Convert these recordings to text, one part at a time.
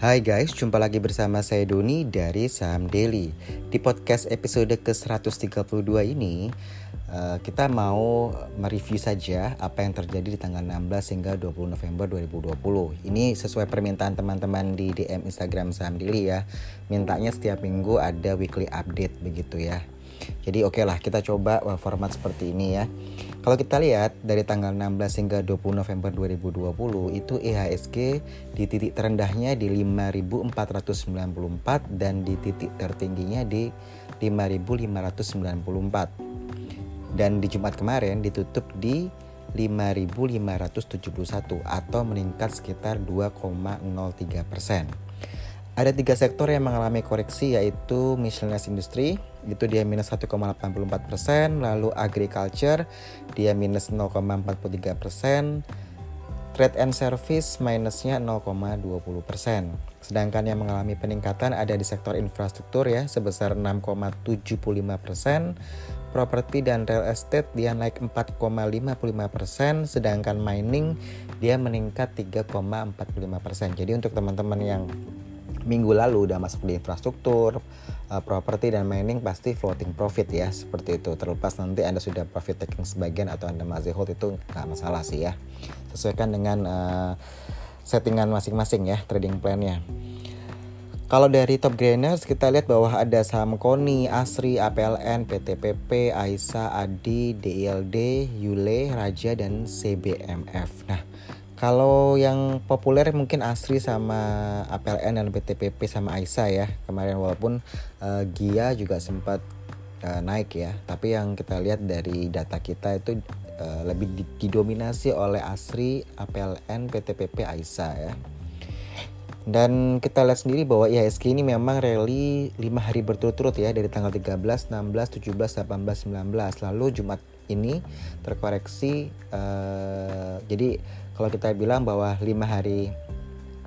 Hai guys, jumpa lagi bersama saya Doni dari Saham Daily. Di podcast episode ke-132 ini, uh, kita mau mereview saja apa yang terjadi di tanggal 16 hingga 20 November 2020. Ini sesuai permintaan teman-teman di DM Instagram Saham Daily ya. Mintanya setiap minggu ada weekly update begitu ya. Jadi oke okay lah kita coba uh, format seperti ini ya. Kalau kita lihat dari tanggal 16 hingga 20 November 2020 itu IHSG di titik terendahnya di 5494 dan di titik tertingginya di 5594. Dan di Jumat kemarin ditutup di 5571 atau meningkat sekitar 2,03 persen. Ada tiga sektor yang mengalami koreksi yaitu miscellaneous industry itu dia minus 1,84 persen, lalu agriculture dia minus 0,43 persen, trade and service minusnya 0,20 persen. Sedangkan yang mengalami peningkatan ada di sektor infrastruktur ya sebesar 6,75 persen, properti dan real estate dia naik 4,55 persen, sedangkan mining dia meningkat 3,45 persen. Jadi untuk teman-teman yang minggu lalu udah masuk di infrastruktur, uh, properti dan mining pasti floating profit ya seperti itu. Terlepas nanti anda sudah profit taking sebagian atau anda masih hold itu nggak masalah sih ya. Sesuaikan dengan uh, settingan masing-masing ya trading plannya. Kalau dari top gainers kita lihat bahwa ada saham Koni, Asri, APLN, PTPP, Aisa, Adi, DILD, Yule, Raja dan CBMF. Nah, kalau yang populer mungkin Asri sama APLN dan PTPP sama Aisa ya kemarin walaupun uh, Gia juga sempat uh, naik ya. Tapi yang kita lihat dari data kita itu uh, lebih didominasi oleh Asri, APLN, PTPP, Aisa ya. Dan kita lihat sendiri bahwa IHSG ini memang rally 5 hari berturut-turut ya dari tanggal 13, 16, 17, 18, 19. Lalu Jumat ini terkoreksi uh, jadi kalau kita bilang bahwa lima hari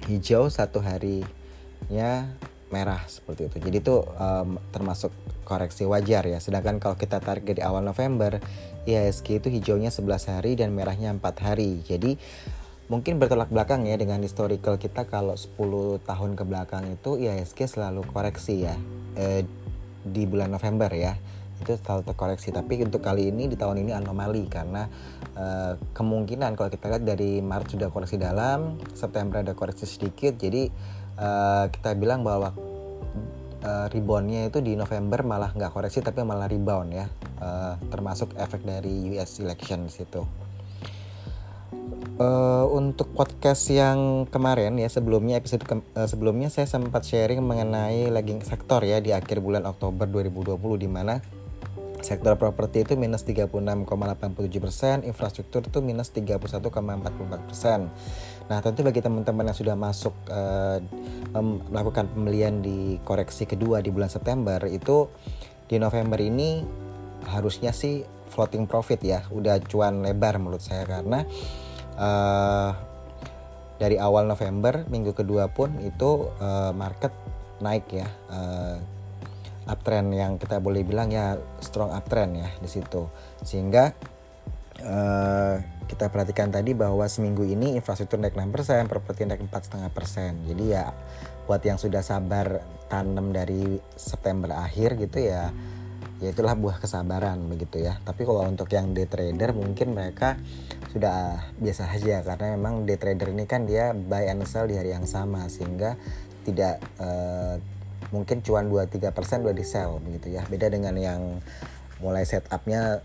hijau satu harinya merah seperti itu. Jadi itu um, termasuk koreksi wajar ya. Sedangkan kalau kita target di awal November IHSG itu hijaunya 11 hari dan merahnya empat hari. Jadi mungkin bertolak belakang ya dengan historical kita. Kalau 10 tahun ke belakang itu IHSG selalu koreksi ya. Eh, di bulan November ya itu selalu terkoreksi. Tapi untuk kali ini di tahun ini anomali karena uh, kemungkinan kalau kita lihat dari Maret sudah koreksi dalam September ada koreksi sedikit. Jadi uh, kita bilang bahwa uh, reboundnya itu di November malah nggak koreksi tapi malah rebound ya. Uh, termasuk efek dari US election situ. Uh, untuk podcast yang kemarin ya sebelumnya episode ke, uh, sebelumnya saya sempat sharing mengenai lagging sektor ya di akhir bulan Oktober 2020 di mana Sektor properti itu minus 36,87 persen, infrastruktur itu minus 31,44 persen. Nah tentu bagi teman-teman yang sudah masuk uh, melakukan pembelian di koreksi kedua di bulan September itu di November ini harusnya sih floating profit ya, udah cuan lebar menurut saya karena uh, dari awal November minggu kedua pun itu uh, market naik ya. Uh, uptrend yang kita boleh bilang ya strong uptrend ya di situ sehingga uh, kita perhatikan tadi bahwa seminggu ini infrastruktur naik 6%, properti naik 4,5%. Jadi ya buat yang sudah sabar tanam dari September akhir gitu ya ya itulah buah kesabaran begitu ya. Tapi kalau untuk yang day trader mungkin mereka sudah biasa aja karena memang day trader ini kan dia buy and sell di hari yang sama sehingga tidak uh, mungkin cuan 2-3% udah di sell begitu ya. Beda dengan yang mulai setupnya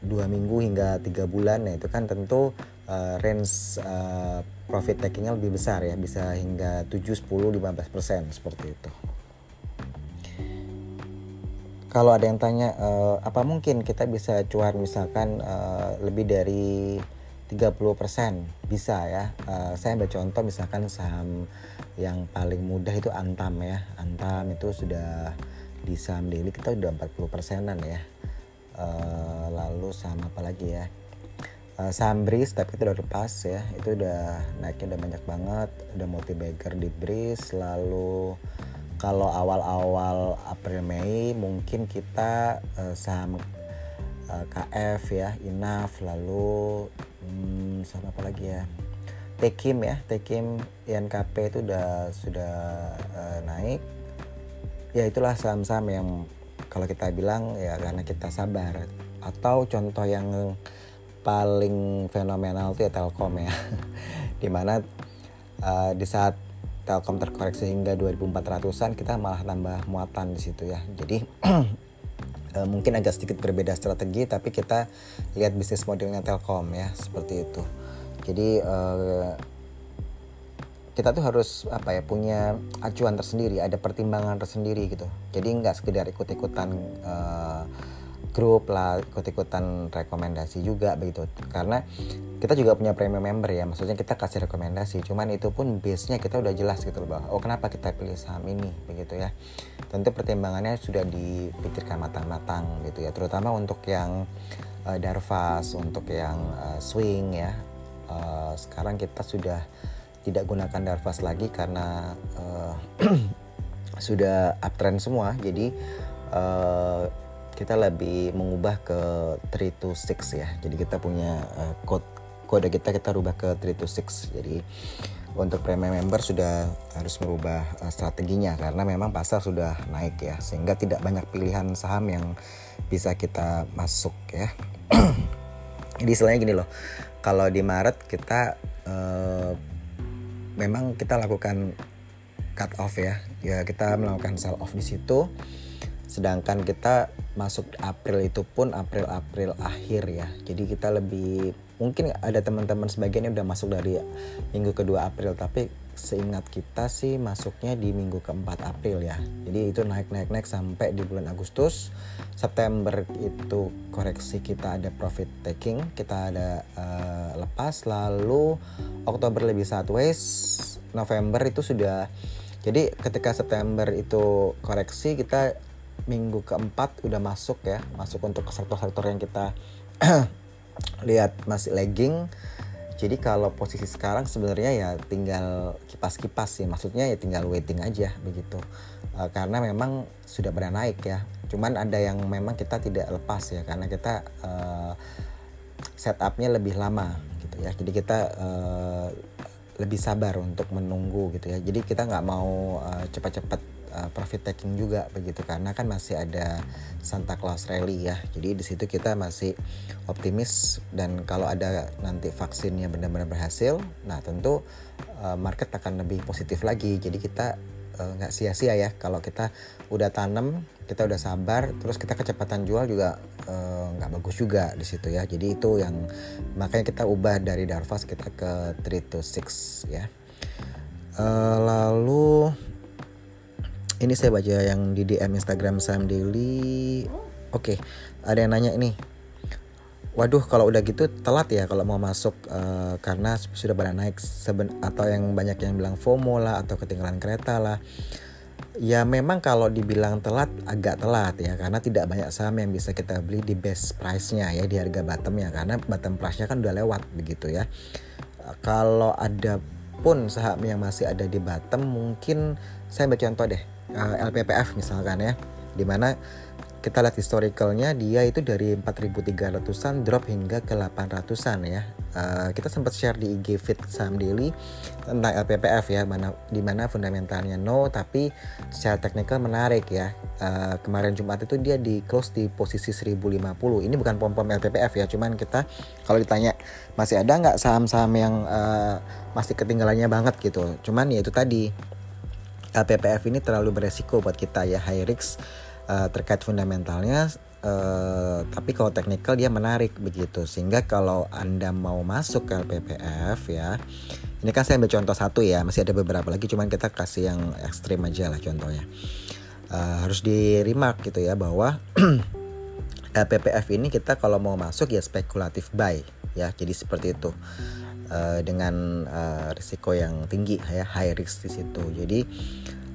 dua minggu hingga tiga bulan ya itu kan tentu uh, range uh, profit takingnya lebih besar ya bisa hingga 7, 10, 15% seperti itu. Kalau ada yang tanya uh, apa mungkin kita bisa cuan misalkan uh, lebih dari 30% bisa ya. Uh, saya ambil contoh misalkan saham yang paling mudah itu Antam ya. Antam itu sudah di saham daily kita udah 40 persenan ya. Uh, lalu saham apa lagi ya? Uh, saham Breeze tapi itu udah lepas ya. Itu udah naiknya udah banyak banget. Udah multi bagger di Breeze. Lalu kalau awal-awal April Mei mungkin kita uh, saham uh, KF ya Inaf lalu hmm, sama apa lagi ya? Tekim ya Tekim INKP itu udah sudah uh, naik. Ya itulah saham-saham yang kalau kita bilang ya karena kita sabar. Atau contoh yang paling fenomenal itu ya Telkom ya. Di mana uh, di saat Telkom terkoreksi hingga 2400-an kita malah tambah muatan di situ ya. Jadi uh, mungkin agak sedikit berbeda strategi tapi kita lihat bisnis modelnya Telkom ya seperti itu. Jadi uh, kita tuh harus apa ya punya acuan tersendiri ada pertimbangan tersendiri gitu. Jadi nggak sekedar ikut-ikutan uh, grup lah ikut-ikutan rekomendasi juga begitu. Karena kita juga punya premium member ya maksudnya kita kasih rekomendasi. Cuman itu pun base nya kita udah jelas gitu loh bahwa oh kenapa kita pilih saham ini? begitu ya. Tentu pertimbangannya sudah dipikirkan matang-matang gitu ya terutama untuk yang uh, Darvas untuk yang uh, swing ya. Uh, sekarang kita sudah tidak gunakan Darvas lagi karena uh, sudah uptrend semua. Jadi uh, kita lebih mengubah ke 3 to 6 ya. Jadi kita punya uh, code kode kita kita rubah ke 3 to 6 jadi untuk premium member sudah harus merubah uh, strateginya karena memang pasar sudah naik ya. Sehingga tidak banyak pilihan saham yang bisa kita masuk ya. Jadi istilahnya gini loh kalau di Maret kita uh, memang kita lakukan cut off ya. Ya kita melakukan sell off di situ. Sedangkan kita masuk April itu pun April April akhir ya. Jadi kita lebih mungkin ada teman-teman sebagian yang udah masuk dari minggu kedua April tapi seingat kita sih masuknya di minggu keempat April ya. Jadi itu naik naik naik sampai di bulan Agustus. September itu koreksi kita ada profit taking kita ada uh, lepas. Lalu Oktober lebih sideways November itu sudah jadi ketika September itu koreksi kita minggu keempat udah masuk ya masuk untuk sektor-sektor yang kita lihat masih lagging jadi kalau posisi sekarang sebenarnya ya tinggal kipas-kipas sih, maksudnya ya tinggal waiting aja begitu. E, karena memang sudah pada naik ya. Cuman ada yang memang kita tidak lepas ya, karena kita e, setupnya lebih lama gitu ya. Jadi kita e, lebih sabar untuk menunggu gitu ya. Jadi kita nggak mau e, cepat-cepat uh, profit taking juga begitu. Karena kan masih ada Santa Claus Rally ya. Jadi di situ kita masih optimis. Dan kalau ada nanti vaksinnya benar-benar berhasil nah tentu uh, market akan lebih positif lagi. Jadi kita uh, nggak uh, sia-sia ya. Kalau kita udah tanam kita udah sabar terus kita kecepatan jual juga nggak uh, bagus juga di situ ya. Jadi itu yang makanya kita ubah dari Darvas kita ke 3 to 6 ya. Uh, lalu ini saya baca yang di DM Instagram Sam Daily. Oke okay, ada yang nanya ini waduh kalau udah gitu telat ya kalau mau masuk uh, karena sudah pada naik seben atau yang banyak yang bilang FOMO lah atau ketinggalan kereta lah. Ya memang kalau dibilang telat agak telat ya karena tidak banyak saham yang bisa kita beli di best price-nya ya di harga bottom ya karena bottom price-nya kan udah lewat begitu ya. Kalau ada pun saham yang masih ada di bottom mungkin saya ambil contoh deh eh, LPPF misalkan ya di mana kita lihat historicalnya dia itu dari 4300an drop hingga ke 800an ya. Uh, kita sempat share di IG Fit Saham Daily tentang LPPF ya mana di mana fundamentalnya no tapi secara teknikal menarik ya. Uh, kemarin Jumat itu dia di close di posisi 1050 ini bukan pom pom LPPF ya cuman kita kalau ditanya masih ada nggak saham-saham yang uh, masih ketinggalannya banget? gitu. Cuman ya itu tadi LPPF ini terlalu beresiko buat kita ya high risk uh, terkait fundamentalnya uh, tapi kalau teknikal dia menarik begitu sehingga kalau anda mau masuk ke LPPF ya ini kan saya ambil contoh satu ya masih ada beberapa lagi cuman kita kasih yang ekstrim aja lah contohnya uh, harus di remark gitu ya bahwa LPPF ini kita kalau mau masuk ya spekulatif buy ya jadi seperti itu uh, dengan uh, risiko yang tinggi ya high risk di situ. Jadi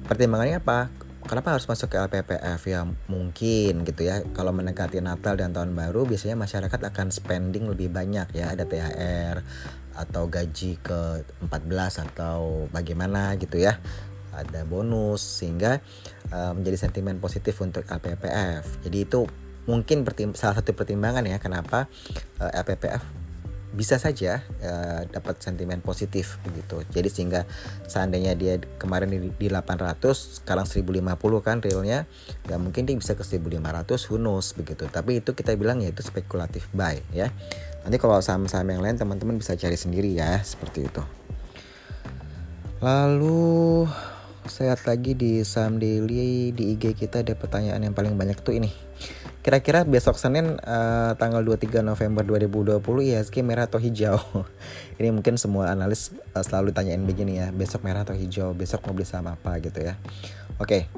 pertimbangannya apa? Kenapa harus masuk ke LPPF ya? Mungkin gitu ya. Kalau mendekati Natal dan Tahun Baru biasanya masyarakat akan spending lebih banyak ya, ada THR atau gaji ke 14 atau bagaimana gitu ya. Ada bonus sehingga uh, menjadi sentimen positif untuk LPPF. Jadi itu mungkin salah satu pertimbangan ya kenapa uh, LPPF bisa saja uh, dapat sentimen positif begitu. Jadi sehingga seandainya dia kemarin di, di 800, sekarang 1050 kan realnya, nggak mungkin dia bisa ke 1500, who knows begitu. Tapi itu kita bilang ya itu spekulatif buy ya. Nanti kalau saham-saham yang lain teman-teman bisa cari sendiri ya seperti itu. Lalu saya lihat lagi di saham daily di IG kita ada pertanyaan yang paling banyak tuh ini Kira-kira besok Senin uh, tanggal 23 November 2020 IHSG merah atau hijau? Ini mungkin semua analis uh, selalu tanyain begini ya, besok merah atau hijau, besok mau beli saham apa gitu ya. Oke.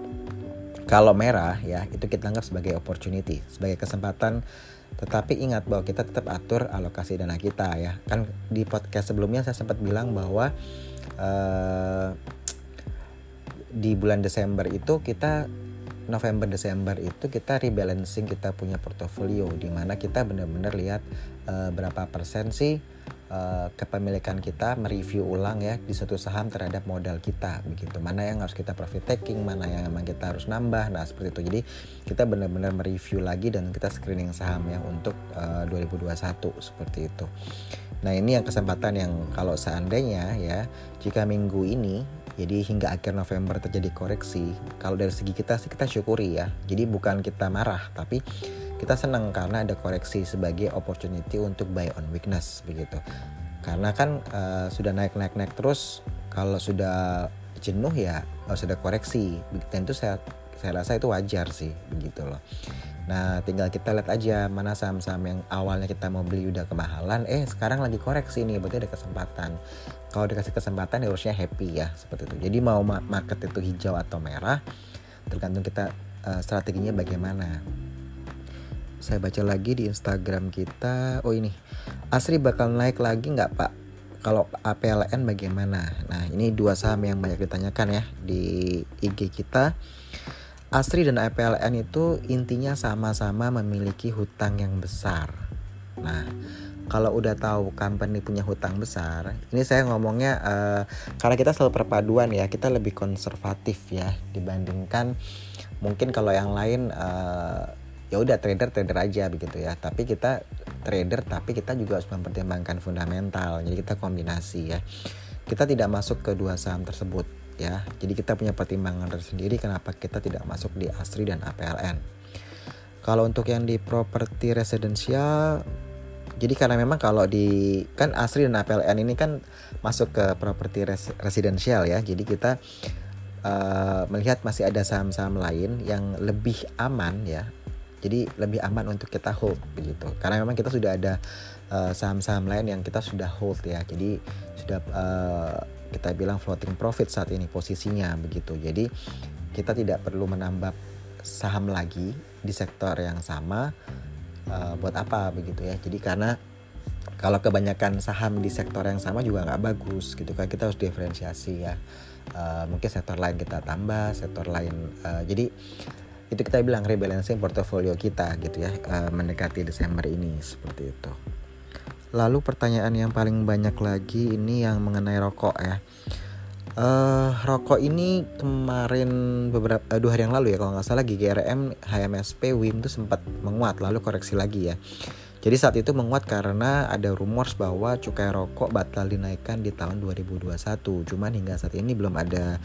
Kalau merah ya, itu kita anggap sebagai opportunity, sebagai kesempatan tetapi ingat bahwa kita tetap atur alokasi dana kita ya. Kan di podcast sebelumnya saya sempat bilang bahwa uh, di bulan Desember itu kita November Desember itu kita rebalancing kita punya portofolio di mana kita benar-benar lihat uh, berapa persen sih uh, kepemilikan kita mereview ulang ya di satu saham terhadap modal kita begitu. Mana yang harus kita profit taking mana yang memang kita harus nambah nah seperti itu. Jadi kita benar-benar mereview lagi dan kita screening saham yang untuk uh, 2021 seperti itu. Nah ini yang kesempatan yang kalau seandainya ya jika minggu ini jadi hingga akhir November terjadi koreksi. Kalau dari segi kita sih kita syukuri ya. Jadi bukan kita marah, tapi kita senang karena ada koreksi sebagai opportunity untuk buy on weakness begitu. Karena kan uh, sudah naik-naik-naik terus, kalau sudah jenuh ya harus ada koreksi. Tentu saya saya rasa itu wajar sih begitu loh. Nah, tinggal kita lihat aja mana saham-saham yang awalnya kita mau beli udah kemahalan, eh sekarang lagi koreksi nih, berarti ada kesempatan. Kalau dikasih kesempatan ya harusnya happy ya, seperti itu. Jadi mau market itu hijau atau merah, tergantung kita uh, strateginya bagaimana. Saya baca lagi di Instagram kita, oh ini, Asri bakal naik lagi nggak Pak? Kalau APLN bagaimana? Nah, ini dua saham yang banyak ditanyakan ya di IG kita. Asri dan APLN itu intinya sama-sama memiliki hutang yang besar. Nah, kalau udah tahu company punya hutang besar, ini saya ngomongnya uh, karena kita selalu perpaduan ya, kita lebih konservatif ya dibandingkan mungkin kalau yang lain uh, ya udah trader trader aja begitu ya. Tapi kita trader tapi kita juga harus mempertimbangkan fundamental. Jadi kita kombinasi ya. Kita tidak masuk ke dua saham tersebut ya. Jadi kita punya pertimbangan tersendiri kenapa kita tidak masuk di ASRI dan APLN. Kalau untuk yang di properti residensial jadi karena memang kalau di kan ASRI dan APLN ini kan masuk ke properti res, residensial ya. Jadi kita uh, melihat masih ada saham-saham lain yang lebih aman ya. Jadi lebih aman untuk kita hold begitu. Karena memang kita sudah ada eh, saham-saham lain yang kita sudah hold ya. Jadi sudah uh, kita bilang floating profit saat ini posisinya begitu. Jadi kita tidak perlu menambah saham lagi di sektor yang sama uh, buat apa begitu ya. Jadi karena kalau kebanyakan saham di sektor yang sama juga nggak bagus gitu kan kita harus diferensiasi ya. Uh, mungkin sektor lain kita tambah, sektor lain. Uh, jadi itu kita bilang rebalancing portofolio kita gitu ya uh, mendekati Desember ini seperti itu. Lalu pertanyaan yang paling banyak lagi ini yang mengenai rokok ya. Uh, rokok ini kemarin beberapa uh, dua hari yang lalu ya kalau nggak salah GGRM, HMSP, WIM itu sempat menguat lalu koreksi lagi ya. Jadi saat itu menguat karena ada rumors bahwa cukai rokok batal dinaikkan di tahun 2021. Cuman hingga saat ini belum ada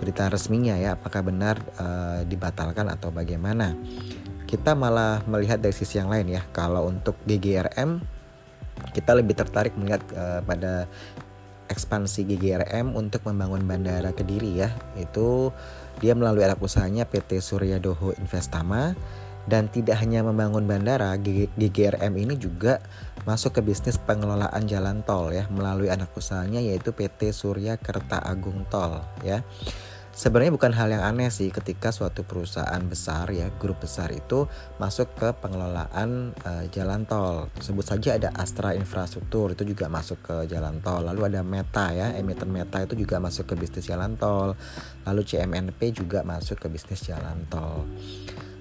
berita resminya ya apakah benar uh, dibatalkan atau bagaimana. Kita malah melihat dari sisi yang lain ya. Kalau untuk GGRM kita lebih tertarik melihat uh, pada ekspansi GGRM untuk membangun bandara Kediri ya. Itu dia melalui anak usahanya PT Surya Doho Investama dan tidak hanya membangun bandara, GGRM ini juga masuk ke bisnis pengelolaan jalan tol ya melalui anak usahanya yaitu PT Surya Kerta Agung Tol ya. Sebenarnya bukan hal yang aneh sih ketika suatu perusahaan besar ya, grup besar itu masuk ke pengelolaan uh, jalan tol. Sebut saja ada Astra Infrastruktur itu juga masuk ke jalan tol. Lalu ada Meta ya, emiten Meta itu juga masuk ke bisnis jalan tol. Lalu CMNP juga masuk ke bisnis jalan tol.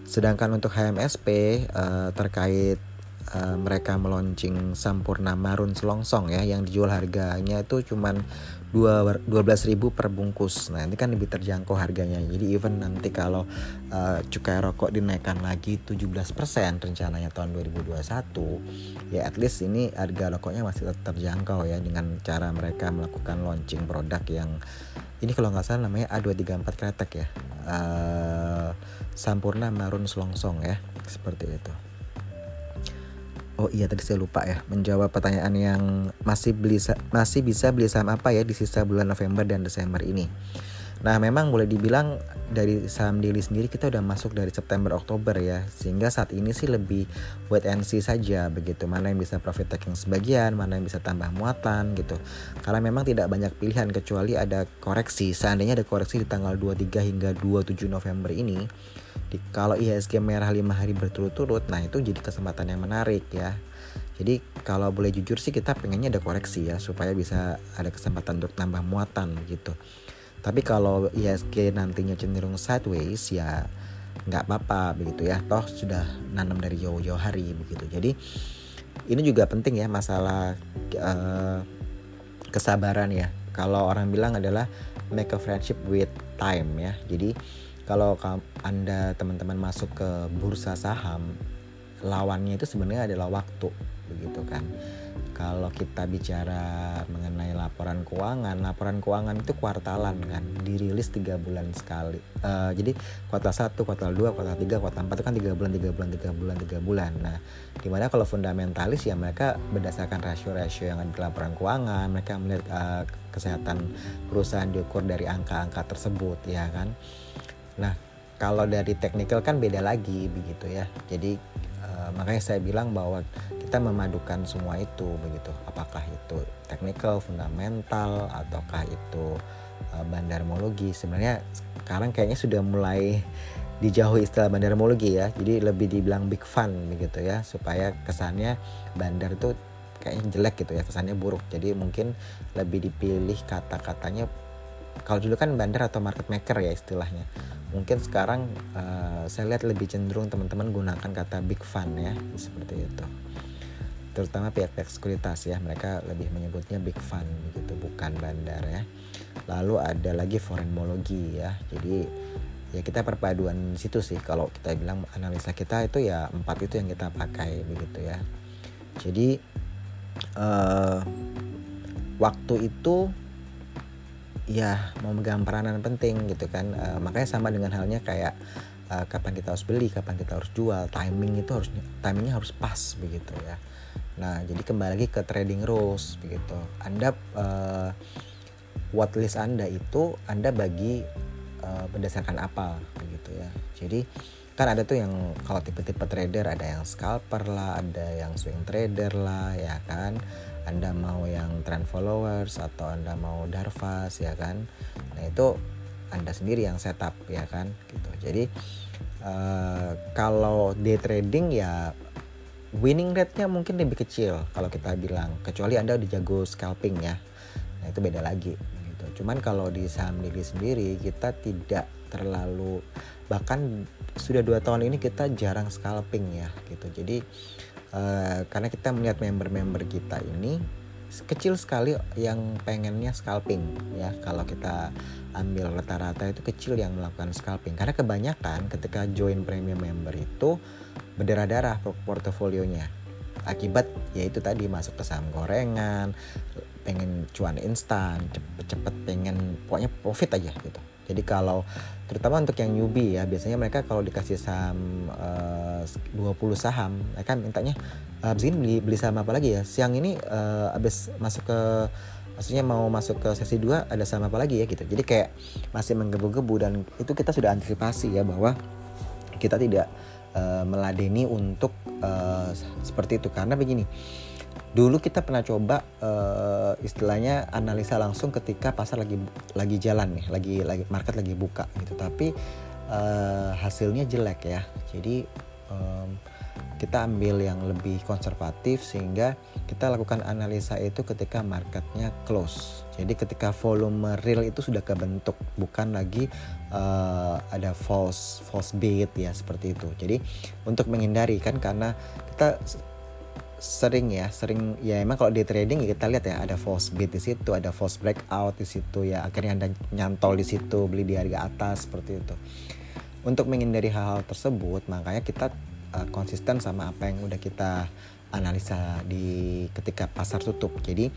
Sedangkan untuk HMSP uh, eh, terkait uh, mereka meluncing Sampurna Marun Selongsong ya yang dijual harganya itu cuman 12.000 per bungkus. Nah, ini kan lebih terjangkau harganya. Jadi even nanti kalau uh, cukai rokok dinaikkan lagi 17% rencananya tahun 2021, ya at least ini harga rokoknya masih terjangkau ya dengan cara mereka melakukan launching produk yang ini kalau nggak salah namanya A234 kretek ya. Uh, Sampurna Marun Selongsong ya, seperti itu. Oh iya tadi saya lupa ya menjawab pertanyaan yang masih beli masih bisa beli saham apa ya di sisa bulan November dan Desember ini. Nah memang boleh dibilang dari saham daily sendiri kita udah masuk dari September Oktober ya. Sehingga saat ini sih lebih wait and see saja begitu. Mana yang bisa profit taking sebagian mana yang bisa tambah muatan gitu. Karena memang tidak banyak pilihan kecuali ada koreksi. Seandainya ada koreksi di tanggal 23 hingga 27 November ini di, kalau IHSG merah lima hari berturut-turut nah itu jadi kesempatan yang menarik ya. Jadi kalau boleh jujur sih kita pengennya ada koreksi ya supaya bisa ada kesempatan untuk tambah muatan gitu tapi kalau IHSG nantinya cenderung sideways ya nggak apa-apa begitu ya. Toh sudah nanam dari jauh-jauh hari begitu. Jadi ini juga penting ya masalah uh, kesabaran ya. Kalau orang bilang adalah make a friendship with time ya. Jadi kalau anda teman-teman masuk ke bursa saham lawannya itu sebenarnya adalah waktu begitu kan kalau kita bicara mengenai laporan keuangan laporan keuangan itu kuartalan kan dirilis tiga bulan sekali. Uh, jadi kuartal satu kuartal dua kuartal tiga kuartal empat itu kan tiga bulan tiga bulan tiga bulan tiga bulan. Nah di mana kalau fundamentalis ya mereka berdasarkan rasio-rasio yang ada di laporan keuangan mereka melihat uh, kesehatan perusahaan diukur dari angka-angka tersebut ya kan? Nah, kalau dari teknikal kan beda lagi begitu ya. Jadi uh, makanya saya bilang bahwa kita memadukan semua itu begitu. Apakah itu teknikal, fundamental ataukah itu uh, bandarmologi. Sebenarnya sekarang kayaknya sudah mulai dijauhi istilah bandarmologi ya. Jadi lebih dibilang big fun begitu ya supaya kesannya bandar itu kayaknya jelek gitu ya, kesannya buruk. Jadi mungkin lebih dipilih kata-katanya kalau dulu kan bandar atau market maker ya istilahnya mungkin sekarang uh, saya lihat lebih cenderung teman-teman gunakan kata big fund ya seperti itu terutama pihak-pihak sekuritas ya. Mereka lebih menyebutnya big fund gitu bukan bandar ya. Lalu ada lagi forenmologi ya. Jadi ya kita perpaduan situ sih. Kalau kita bilang analisa kita itu ya empat itu yang kita pakai begitu ya. Jadi uh, waktu itu ya mau megang peranan penting gitu kan. Uh, makanya sama dengan halnya kayak uh, kapan kita harus beli kapan kita harus jual timing itu harus timingnya harus pas begitu ya nah jadi kembali lagi ke trading rules begitu anda uh, list anda itu anda bagi uh, berdasarkan apa begitu ya jadi kan ada tuh yang kalau tipe-tipe trader ada yang scalper lah ada yang swing trader lah ya kan anda mau yang trend followers atau Anda mau Darvas ya kan. Nah, itu Anda sendiri yang setup ya kan gitu. Jadi uh, kalau day trading ya winning rate-nya mungkin lebih kecil kalau kita bilang kecuali Anda udah jago scalping ya. Nah, itu beda lagi gitu. Cuman kalau di saham diri sendiri kita tidak terlalu bahkan sudah dua tahun ini kita jarang scalping ya gitu. Jadi Eh, karena kita melihat member-member kita ini kecil sekali yang pengennya scalping ya kalau kita ambil rata-rata itu kecil yang melakukan scalping karena kebanyakan ketika join premium member itu berdarah-darah portofolionya. Akibat yaitu tadi masuk ke saham gorengan pengen cuan instan cepet-cepet pengen pokoknya profit aja gitu. Jadi kalau terutama untuk yang newbie ya biasanya mereka kalau dikasih saham eh, uh, 20 saham mereka mintanya abis ini beli beli saham apa lagi ya? Siang ini uh, abis masuk ke maksudnya mau masuk ke sesi 2 ada saham apa lagi ya gitu. Jadi kayak masih menggebu-gebu dan itu kita sudah antisipasi ya bahwa kita tidak uh, meladeni untuk uh, seperti itu. Karena begini dulu kita pernah coba uh, istilahnya analisa langsung ketika pasar lagi lagi jalan nih lagi lagi market lagi buka gitu. Tapi uh, hasilnya jelek ya. Jadi um, kita ambil yang lebih konservatif sehingga kita lakukan analisa itu ketika marketnya close. Jadi ketika volume real itu sudah kebentuk bukan lagi uh, ada false false bait ya seperti itu. Jadi untuk menghindari kan karena kita sering ya sering ya emang kalau di trading ya kita lihat ya ada false bid di situ ada false breakout di situ ya akhirnya anda nyantol di situ beli di harga atas seperti itu. Untuk menghindari hal-hal tersebut makanya kita uh, konsisten sama apa yang udah kita analisa di ketika pasar tutup. Jadi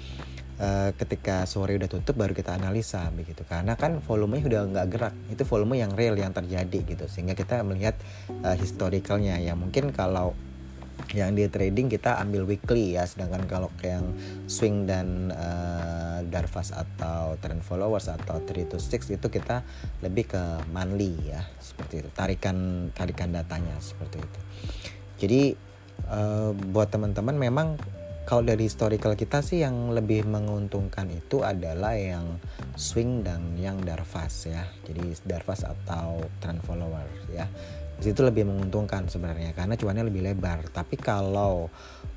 uh, ketika sore udah tutup baru kita analisa begitu. Karena kan volumenya udah nggak gerak. Itu volume yang real yang terjadi gitu. Sehingga kita melihat uh, historicalnya. Ya mungkin kalau yang di trading kita ambil weekly ya. Sedangkan kalau yang swing dan uh, darvas atau trend followers atau 3 to 6 itu kita lebih ke monthly ya. Seperti itu. Tarikan tarikan datanya seperti itu. Jadi uh, buat teman-teman memang kalau dari historical kita sih yang lebih menguntungkan itu adalah yang swing dan yang darvas ya. Jadi darvas atau trend follower ya. Itu lebih menguntungkan sebenarnya karena cuannya lebih lebar. Tapi kalau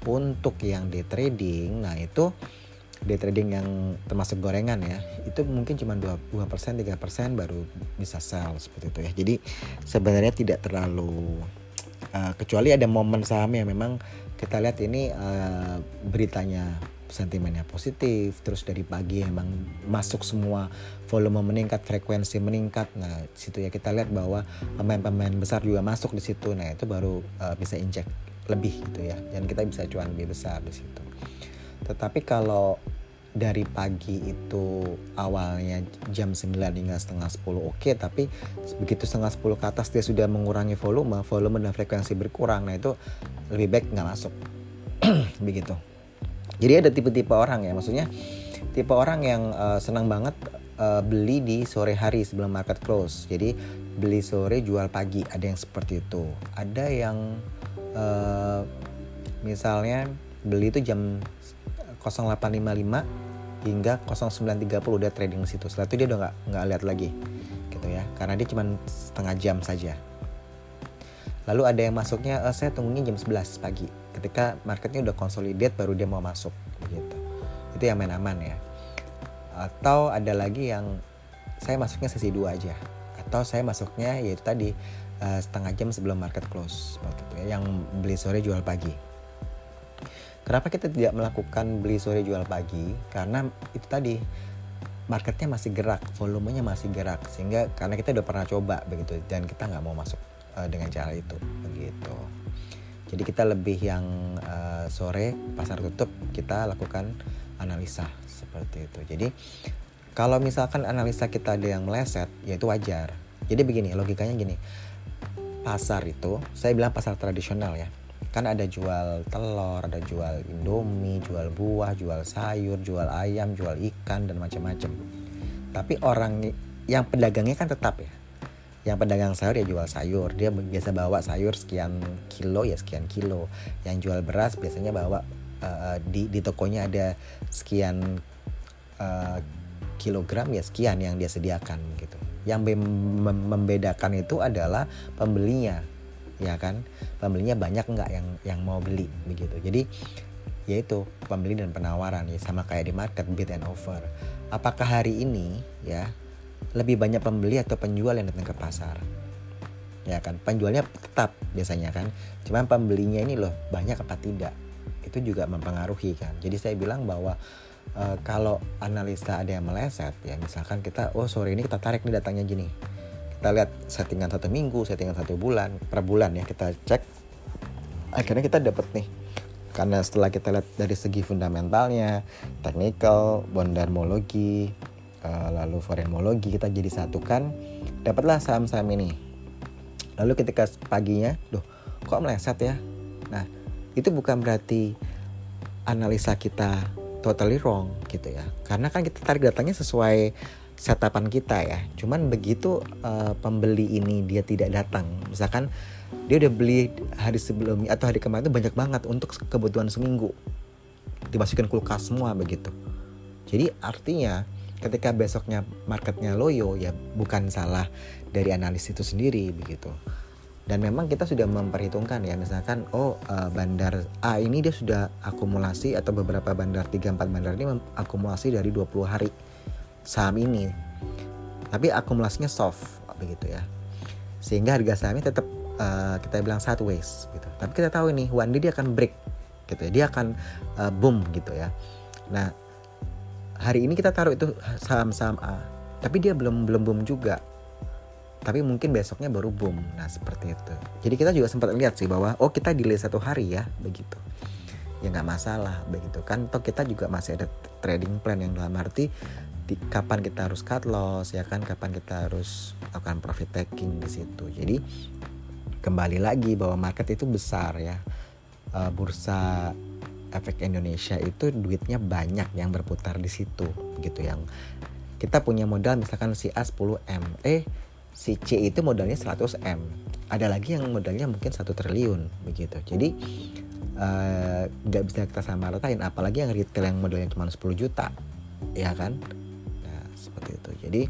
untuk yang day trading nah itu day trading yang termasuk gorengan ya itu mungkin cuma 2, 2% 3% baru bisa sell seperti itu ya. Jadi sebenarnya tidak terlalu uh, kecuali ada momen saham yang memang kita lihat ini uh, beritanya sentimennya positif terus dari pagi emang masuk semua volume meningkat frekuensi meningkat. Nah situ ya kita lihat bahwa pemain-pemain besar juga masuk di situ. Nah itu baru uh, bisa injek lebih gitu ya. Dan kita bisa cuan lebih besar di situ. Tetapi kalau dari pagi itu awalnya jam 9 hingga setengah 10 oke okay, tapi begitu setengah 10 ke atas dia sudah mengurangi volume volume dan frekuensi berkurang. Nah itu lebih baik nggak masuk. Begitu. Jadi ada tipe-tipe orang ya maksudnya tipe orang yang uh, senang banget uh, beli di sore hari sebelum market close. Jadi beli sore jual pagi ada yang seperti itu. Ada yang uh, misalnya beli itu jam 0855 hingga 0930 udah trading di situ. Setelah itu dia udah nggak nggak lihat lagi gitu ya. Karena dia cuma setengah jam saja. Lalu ada yang masuknya uh, saya tunggunya jam 11 pagi. Ketika marketnya udah consolidate baru dia mau masuk gitu. Itu yang main aman ya. Atau ada lagi yang saya masuknya sesi dua aja. Atau saya masuknya yaitu tadi uh, setengah jam sebelum market close gitu ya yang beli sore jual pagi kenapa kita tidak melakukan beli sore jual pagi karena itu tadi marketnya masih gerak volumenya masih gerak sehingga karena kita udah pernah coba begitu dan kita nggak mau masuk uh, dengan cara itu begitu jadi kita lebih yang uh, sore pasar tutup kita lakukan analisa seperti itu. Jadi kalau misalkan analisa kita ada yang meleset, ya itu wajar. Jadi begini, logikanya gini. Pasar itu, saya bilang pasar tradisional ya. Kan ada jual telur, ada jual indomie, jual buah, jual sayur, jual ayam, jual ikan dan macam-macam. Tapi orang yang pedagangnya kan tetap ya. Yang pedagang sayur ya jual sayur. Dia biasa bawa sayur sekian kilo ya sekian kilo. Yang jual beras biasanya bawa uh, di di tokonya ada sekian uh, kilogram ya sekian yang dia sediakan gitu. Yang membedakan itu adalah pembelinya ya kan? Pembelinya banyak nggak yang yang mau beli begitu. Jadi yaitu pembeli dan penawaran ya. Sama kayak di market bid and offer. Apakah hari ini ya lebih banyak pembeli atau penjual yang datang ke pasar? Ya kan? Penjualnya tetap biasanya kan? Cuma pembelinya ini loh banyak apa tidak? Itu juga mempengaruhi kan? Jadi saya bilang bahwa e, kalau analisa ada yang meleset ya misalkan kita oh sore ini kita tarik nih datangnya gini kita lihat settingan satu minggu settingan satu bulan per bulan ya kita cek. Akhirnya kita dapat nih karena setelah kita lihat dari segi fundamentalnya technical bondarmologi Eh, lalu foremologi kita jadi satukan dapatlah saham-saham ini. Lalu ketika paginya loh kok meleset ya? Nah itu bukan berarti analisa kita totally wrong gitu ya. Karena kan kita tarik datanya sesuai setapan kita ya. Cuman begitu uh, pembeli ini dia tidak datang. Misalkan dia udah beli hari sebelumnya atau hari kemarin itu banyak banget untuk kebutuhan seminggu. Dimasukin kulkas semua begitu. Jadi artinya ketika besoknya marketnya loyo ya bukan salah dari analis itu sendiri begitu. Dan memang kita sudah memperhitungkan ya misalkan oh uh, bandar A ini dia sudah akumulasi atau beberapa bandar 3 4 bandar ini akumulasi dari 20 hari saham ini. Tapi akumulasinya soft begitu ya. Sehingga harga sahamnya tetap uh, kita bilang sideways gitu. Tapi kita tahu ini one day dia akan break gitu ya. Dia akan uh, boom gitu ya. Nah hari ini kita taruh itu saham-saham A tapi dia belum belum boom juga. Tapi mungkin besoknya baru boom. Nah seperti itu. Jadi kita juga sempat lihat sih bahwa oh kita delay satu hari ya begitu. Ya nggak masalah begitu kan. Toh kita juga masih ada trading plan yang dalam arti di, kapan kita harus cut loss ya kan? Kapan kita harus lakukan profit taking di situ. Jadi kembali lagi bahwa market itu besar ya. Uh, bursa efek Indonesia itu duitnya banyak yang berputar di situ gitu. Yang kita punya modal misalkan si A 10 M eh si C itu modalnya 100 M. Ada lagi yang modalnya mungkin satu triliun begitu. Jadi eh, nggak uh, bisa kita sama ratain apalagi yang retail yang modalnya cuma 10 juta ya kan itu. Jadi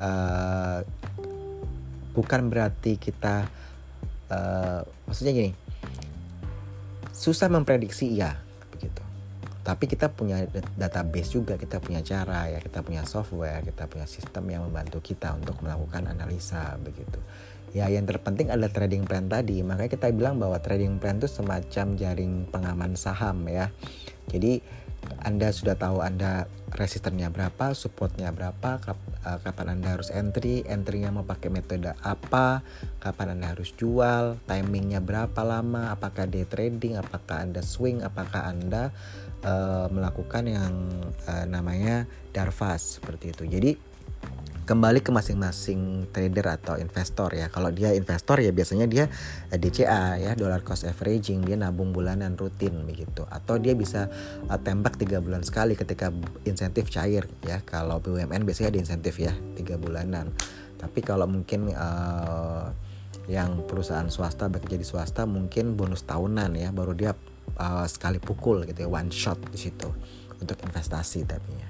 uh, bukan berarti kita uh, maksudnya gini susah memprediksi ya tapi kita punya database juga kita punya cara ya kita punya software kita punya sistem yang membantu kita untuk melakukan analisa begitu. Ya yang terpenting adalah trading plan tadi. Makanya kita bilang bahwa trading plan itu semacam jaring pengaman saham ya. Jadi anda sudah tahu Anda resistennya berapa, supportnya berapa, kap, uh, kapan Anda harus entry, entrynya mau pakai metode apa, kapan Anda harus jual, timingnya berapa lama, apakah day trading, apakah Anda swing, apakah Anda uh, melakukan yang uh, namanya darvas seperti itu. Jadi kembali ke masing-masing trader atau investor ya. Kalau dia investor ya biasanya dia eh, DCA ya, dollar cost averaging, dia nabung bulanan rutin begitu. Atau dia bisa uh, tembak tiga bulan sekali ketika insentif cair ya. Kalau BUMN biasanya ada insentif ya tiga bulanan. Tapi kalau mungkin uh, yang perusahaan swasta baik jadi swasta mungkin bonus tahunan ya baru dia uh, sekali pukul gitu ya one shot di situ untuk investasi tapi ya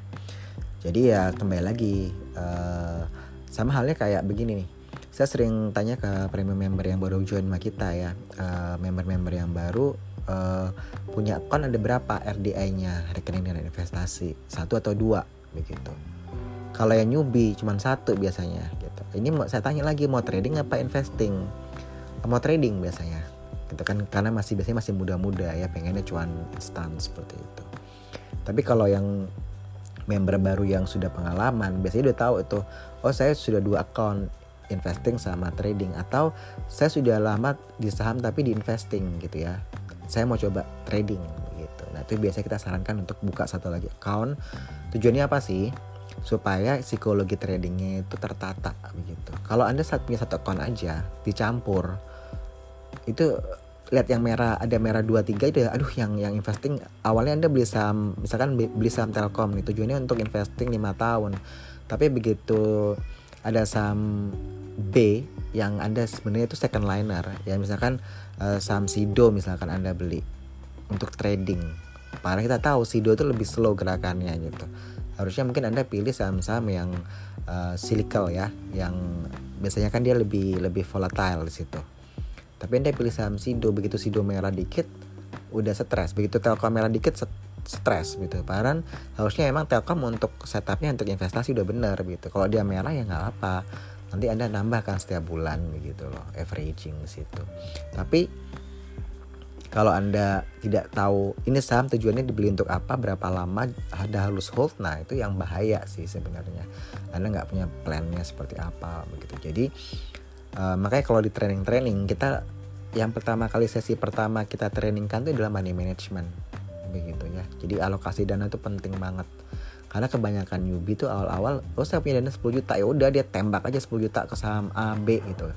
jadi ya kembali lagi uh, sama halnya kayak begini nih. Saya sering tanya ke premium member yang baru join sama kita ya. Uh, member-member yang baru uh, punya account ada berapa RDI-nya rekening dan investasi? Satu atau dua begitu. Kalau yang newbie cuma satu biasanya gitu. Ini mau saya tanya lagi mau trading apa investing? Mau trading biasanya gitu kan? Karena masih biasanya masih muda-muda ya pengennya cuan instan seperti itu. Tapi kalau yang member baru yang sudah pengalaman biasanya udah tahu itu oh saya sudah dua account investing sama trading atau saya sudah lama di saham tapi di investing gitu ya. Saya mau coba trading gitu. Nah itu biasanya kita sarankan untuk buka satu lagi account. Tujuannya apa sih? Supaya psikologi tradingnya itu tertata begitu. Kalau anda saat punya satu account aja dicampur itu lihat yang merah ada merah dua tiga itu ya. Aduh yang yang investing awalnya anda beli saham misalkan beli saham Telkom nih tujuannya untuk investing lima tahun. Tapi begitu ada saham B yang anda sebenarnya itu second liner ya. Misalkan uh, saham Sido misalkan anda beli untuk trading. Karena kita tahu Sido itu lebih slow gerakannya gitu. Harusnya mungkin anda pilih saham-saham yang uh, cyclical ya yang biasanya kan dia lebih lebih volatile di situ tapi anda pilih saham Sido begitu Sido merah dikit udah stres. Begitu Telkom merah dikit stres gitu. Padahal harusnya emang Telkom untuk setupnya untuk investasi udah bener gitu. Kalau dia merah ya nggak apa nanti anda nambahkan setiap bulan begitu loh averaging situ. Tapi kalau anda tidak tahu ini saham tujuannya dibeli untuk apa berapa lama ada harus hold nah itu yang bahaya sih sebenarnya. Anda nggak punya plannya seperti apa begitu. Jadi uh, makanya kalau di training training kita yang pertama kali sesi pertama kita trainingkan itu adalah money management. Begitu ya. Jadi alokasi dana itu penting banget. Karena kebanyakan newbie itu awal-awal oh saya punya dana 10 juta. Ya udah dia tembak aja 10 juta ke saham A B gitu.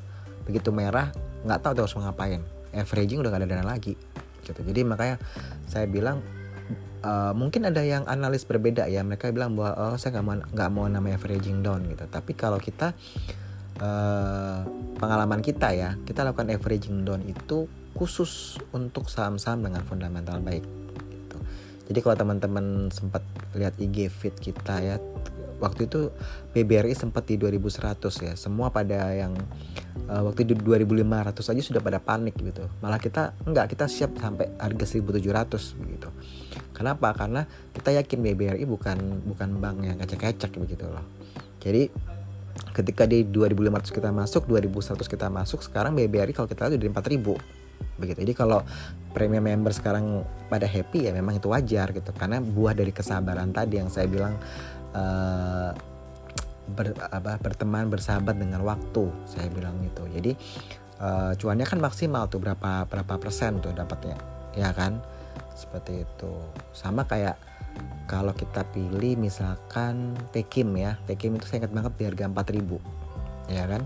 Begitu merah nggak tahu terus mau ngapain. Averaging udah gak ada dana lagi gitu. Jadi makanya saya bilang uh, mungkin ada yang analis berbeda ya. Mereka bilang bahwa oh saya nggak mau nggak mau namanya averaging down gitu. Tapi kalau kita uh, pengalaman kita ya. Kita lakukan averaging down itu khusus untuk saham-saham dengan fundamental baik gitu. jadi kalau teman-teman sempat lihat IG feed kita ya waktu itu BBRI sempat di 2100 ya. Semua pada yang uh, waktu di 2500 aja sudah pada panik gitu. Malah kita enggak kita siap sampai harga 1700 begitu. Kenapa? Karena kita yakin BBRI bukan bukan bank yang kecek-kecek begitu loh. Jadi ketika di 2500 kita masuk 2100 kita masuk sekarang BBRI kalau kita lihat dari 4000 begitu. Jadi kalau premium member sekarang pada happy ya memang itu wajar gitu. Karena buah dari kesabaran tadi yang saya bilang uh, ber, apa, berteman bersahabat dengan waktu saya bilang gitu. Jadi uh, cuannya kan maksimal tuh berapa berapa persen tuh dapatnya. Ya kan? Seperti itu. Sama kayak kalau kita pilih misalkan Tekim ya Tekim itu saya ingat banget di harga 4000 ya kan?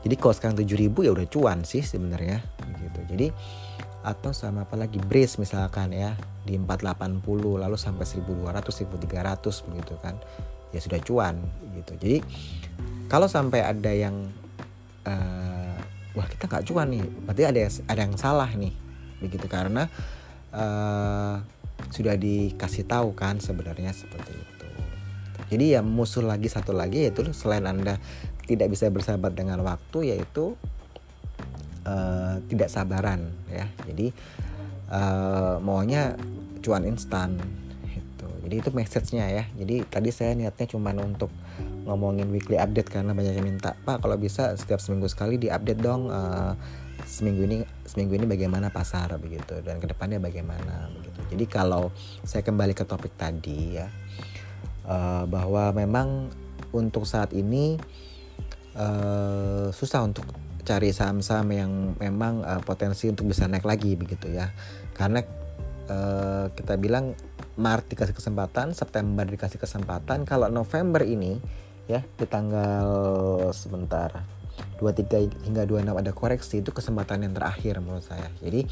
Jadi kalau sekarang 7000 ya udah cuan sih sebenarnya gitu. Jadi atau sama apa lagi brace misalkan ya di 480 lalu sampai 1200 1300 begitu kan? Ya sudah cuan gitu. Jadi kalau sampai ada yang uh, wah kita nggak cuan nih berarti ada ada yang salah nih begitu. Karena uh, sudah dikasih tahu kan sebenarnya seperti itu. Jadi ya musuh lagi satu lagi yaitu selain anda tidak bisa bersahabat dengan waktu yaitu uh, tidak sabaran ya. Jadi uh, maunya cuan instan itu jadi itu message-nya ya. Jadi tadi saya niatnya cuma untuk ngomongin weekly update karena banyak yang minta. Pak kalau bisa setiap seminggu sekali diupdate dong uh, seminggu ini seminggu ini bagaimana pasar begitu. Dan ke depannya bagaimana begitu. Jadi kalau saya kembali ke topik tadi ya uh, bahwa memang untuk saat ini uh, susah untuk cari saham-saham yang memang uh, potensi untuk bisa naik lagi begitu ya. Karena uh, kita bilang Maret dikasih kesempatan September dikasih kesempatan. Kalau November ini ya di tanggal sebentar 23 hingga 26 ada koreksi itu kesempatan yang terakhir menurut saya. Jadi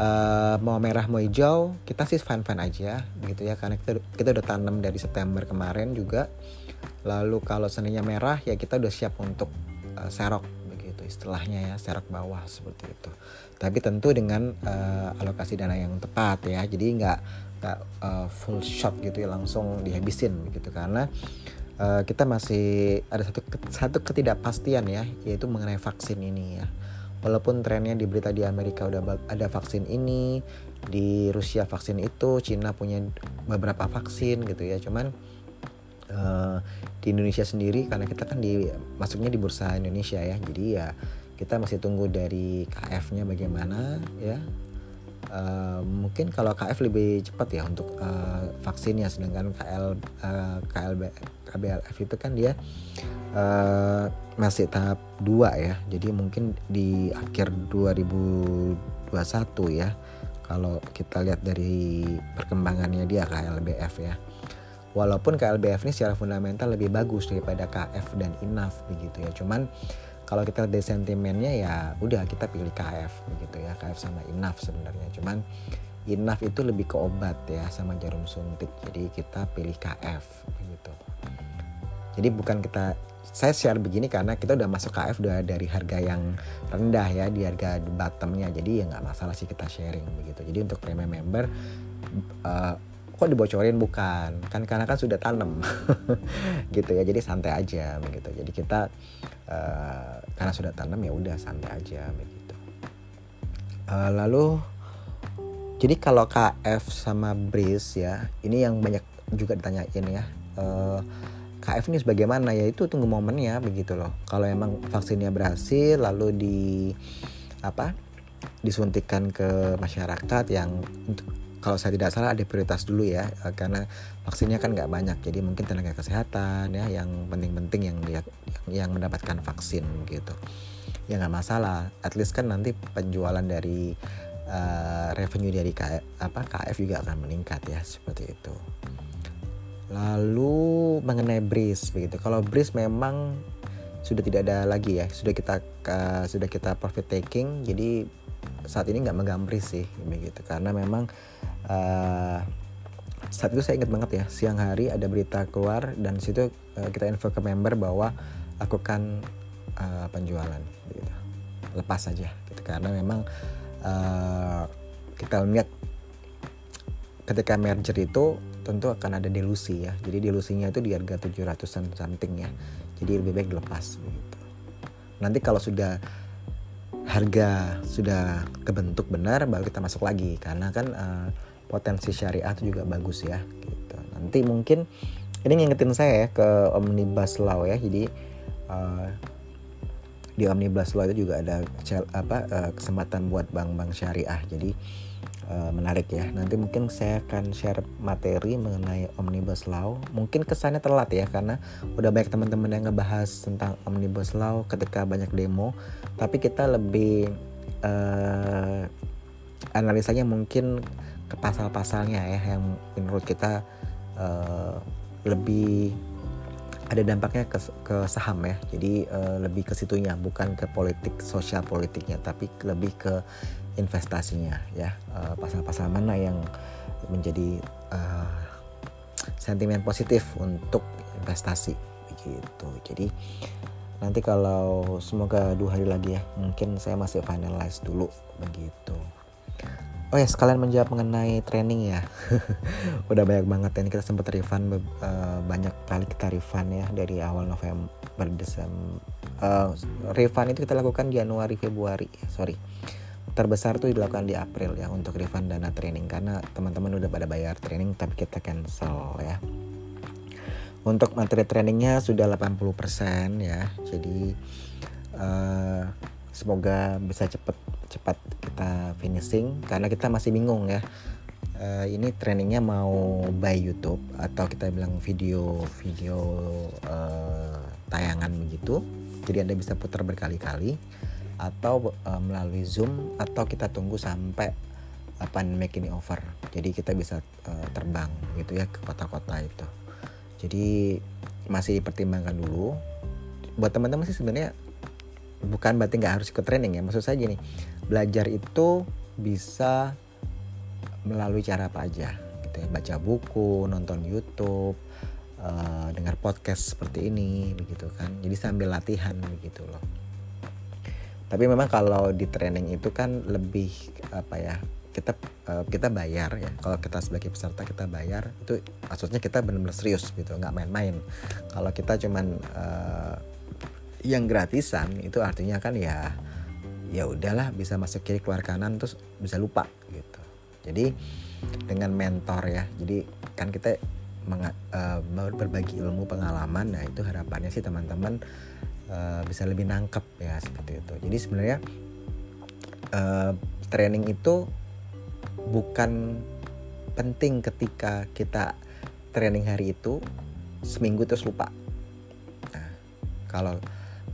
uh, mau merah mau hijau kita sih fine fine aja begitu ya. Karena kita kita udah tanam dari September kemarin juga. Lalu kalau seninya merah ya kita udah siap untuk uh, serok istilahnya ya serak bawah seperti itu. Tapi tentu dengan uh, alokasi dana yang tepat ya. Jadi nggak nggak uh, full shot gitu ya langsung dihabisin gitu karena uh, kita masih ada satu satu ketidakpastian ya yaitu mengenai vaksin ini ya. Walaupun trennya di berita di Amerika udah ada vaksin ini di Rusia vaksin itu Cina punya beberapa vaksin gitu ya. Cuman uh, di Indonesia sendiri karena kita kan di masuknya di bursa Indonesia ya. Jadi ya kita masih tunggu dari KF-nya bagaimana ya Uh, mungkin kalau KF lebih cepat ya untuk uh, vaksinnya sedangkan KL uh, KLB KBLF itu kan dia uh, masih tahap 2 ya. Jadi mungkin di akhir 2021 ya kalau kita lihat dari perkembangannya dia KLBF ya. Walaupun KLBF ini secara fundamental lebih bagus daripada KF dan INAF begitu ya. Cuman kalau kita lihat sentimennya ya udah kita pilih KF begitu ya. KF sama INAF sebenarnya. Cuman INAF itu lebih ke obat ya sama jarum suntik. Jadi kita pilih KF begitu. Jadi bukan kita saya share begini karena kita udah masuk KF udah dari harga yang rendah ya di harga bottomnya. Jadi ya nggak masalah sih kita sharing begitu. Jadi untuk premium member uh, kok dibocorin? Bukan. Kan karena kan sudah tanam gitu ya. Jadi santai aja begitu. Jadi kita uh, karena sudah tanam ya udah santai aja begitu. Uh, lalu jadi kalau KF sama Breeze ya ini yang banyak juga ditanyain ya. Uh, eh, KF ini sebagaimana? Ya itu tunggu momennya begitu loh. Kalau emang vaksinnya berhasil lalu di apa disuntikan ke masyarakat yang kalau saya tidak salah ada prioritas dulu ya eh, karena vaksinnya kan nggak banyak. Jadi mungkin tenaga kesehatan ya yang penting-penting yang dia yang, mendapatkan vaksin gitu. Ya nggak masalah. At least kan nanti penjualan dari uh, revenue dari KF, apa KF juga akan meningkat ya seperti itu. Lalu mengenai breeze begitu. Kalau breeze memang sudah tidak ada lagi ya sudah kita uh, sudah kita profit taking jadi saat ini nggak megang breeze sih begitu. Karena memang uh, saat itu saya ingat banget ya siang hari ada berita keluar dan situ uh, kita info ke member bahwa lakukan uh, penjualan gitu. lepas saja gitu karena memang uh, kita lihat ketika merger itu tentu akan ada delusi ya jadi delusinya itu di harga 700an something ya jadi lebih baik dilepas gitu. nanti kalau sudah harga sudah kebentuk benar baru kita masuk lagi karena kan uh, potensi syariah itu juga bagus ya gitu. Nanti mungkin ini ngingetin saya ya ke omnibus law ya. Jadi uh, di omnibus law itu juga ada apa uh, kesempatan buat bank-bank syariah jadi uh, menarik ya nanti mungkin saya akan share materi mengenai omnibus law mungkin kesannya telat ya karena udah banyak teman-teman yang ngebahas tentang omnibus law ketika banyak demo tapi kita lebih uh, analisanya mungkin ke pasal-pasalnya ya yang menurut kita uh, lebih ada dampaknya ke, ke saham ya. Jadi uh, lebih ke situnya bukan ke politik sosial politiknya tapi lebih ke investasinya ya. Eh, pasal-pasal mana yang menjadi uh, sentimen positif untuk investasi begitu. Jadi nanti kalau semoga dua hari lagi ya mungkin saya masih finalize dulu begitu Oh ya sekalian menjawab mengenai training ya. Udah banyak banget ini kita sempat refund uh, Banyak kali kita refund ya Dari awal November Desember uh, Refund itu kita lakukan Januari Februari. Sorry. Terbesar tuh dilakukan di April ya Untuk refund dana training. Karena teman-teman udah pada bayar training Tapi kita cancel ya. Untuk materi trainingnya sudah 80% ya. Jadi uh, Semoga bisa cepet cepat kita finishing karena kita masih bingung ya. Uh, ini trainingnya mau by YouTube atau kita bilang video video uh, tayangan begitu. Jadi anda bisa putar berkali-kali atau uh, melalui Zoom atau kita tunggu sampai uh, pandemic ini over. Jadi kita bisa uh, terbang gitu ya ke kota-kota itu. Jadi masih dipertimbangkan dulu. Buat teman-teman sih sebenarnya bukan berarti nggak harus ikut training ya. Maksud saya gini belajar itu bisa melalui cara apa aja gitu ya. Baca buku nonton YouTube uh, dengar podcast seperti ini begitu kan. Jadi sambil latihan begitu loh. Tapi memang kalau di training itu kan lebih apa ya kita uh, kita bayar ya. Kalau kita sebagai peserta kita bayar itu maksudnya kita benar-benar serius gitu. Nggak main-main. Kalau kita cuman uh, yang gratisan itu artinya kan ya ya udahlah bisa masuk kiri keluar kanan terus bisa lupa gitu. Jadi dengan mentor ya jadi kan kita uh, berbagi ilmu pengalaman nah itu harapannya sih teman-teman uh, bisa lebih nangkep ya seperti itu. Jadi sebenarnya uh, training itu bukan penting ketika kita training hari itu seminggu terus lupa. Nah kalau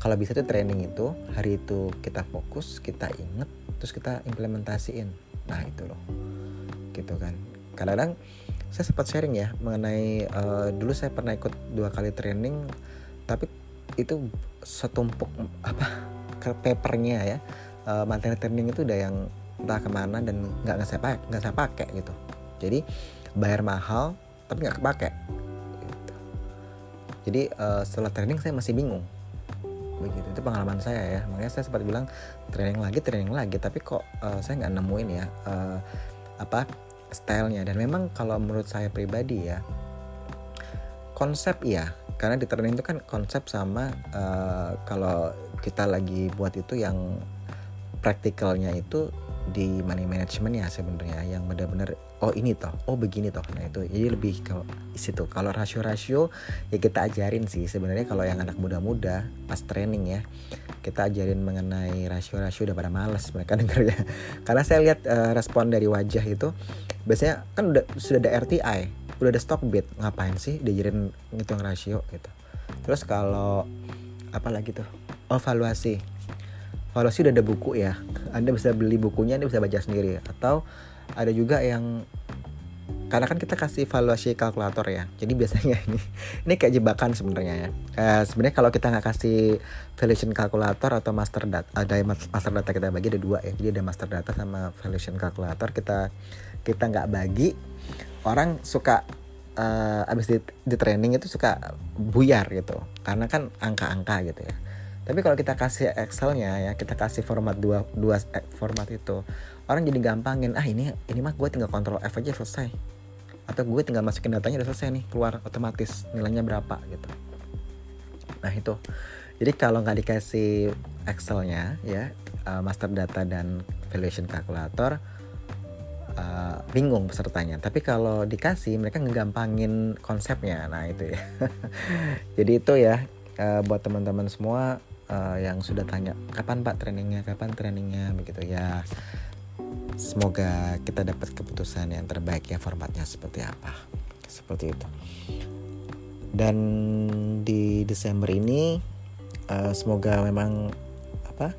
kalau bisa tuh training itu hari itu kita fokus kita inget terus kita implementasiin. Nah itu loh. Gitu kan. Kadang-kadang saya sempat sharing ya mengenai uh, dulu saya pernah ikut dua kali training tapi itu setumpuk apa ke papernya ya. Uh, materi training itu udah yang entah ke mana dan nggak nggak saya pakai nggak saya pakai gitu. Jadi bayar mahal tapi nggak kepake. Gitu. jadi uh, setelah training saya masih bingung begitu. Itu pengalaman saya ya. Makanya saya sempat bilang training lagi training lagi. Tapi kok uh, saya nggak nemuin ya uh, apa stylenya. Dan memang kalau menurut saya pribadi ya konsep ya karena di training itu kan konsep sama uh, kalau kita lagi buat itu yang praktikalnya itu di money management ya sebenarnya yang benar-benar oh ini toh oh begini toh. Nah itu jadi lebih ke situ. Kalau rasio-rasio ya kita ajarin sih sebenarnya kalau yang anak muda-muda pas training ya kita ajarin mengenai rasio-rasio udah pada males mereka dengarnya karena saya lihat uh, respon dari wajah itu biasanya kan udah sudah ada RTI udah ada stock bid ngapain sih diajarin ngitung rasio gitu. Terus kalau apa lagi tuh evaluasi valuasi udah ada buku ya anda bisa beli bukunya anda bisa baca sendiri. Atau ada juga yang karena kan kita kasih valuasi kalkulator ya jadi biasanya ini ini kayak jebakan sebenarnya ya. Eh, sebenarnya kalau kita nggak kasih valuation kalkulator atau master data ada master data kita bagi ada dua ya. Jadi ada master data sama valuation kalkulator. Kita kita nggak bagi orang suka uh, abis di, di training itu suka buyar gitu. Karena kan angka-angka gitu ya tapi kalau kita kasih Excelnya ya kita kasih format dua dua eh, format itu orang jadi gampangin ah ini ini mah gue tinggal kontrol F aja selesai. Atau gue tinggal masukin datanya udah selesai nih keluar otomatis nilainya berapa gitu. Nah itu. Jadi kalau nggak dikasih Excelnya ya uh, master data dan valuation calculator uh, bingung pesertanya. Tapi kalau dikasih mereka ngegampangin konsepnya. Nah itu ya. Jadi itu ya uh, buat teman-teman semua uh, yang sudah tanya kapan pak trainingnya? Kapan trainingnya? Begitu ya. Semoga kita dapat keputusan yang terbaik ya formatnya seperti apa. Seperti itu. Dan di Desember ini uh, semoga memang apa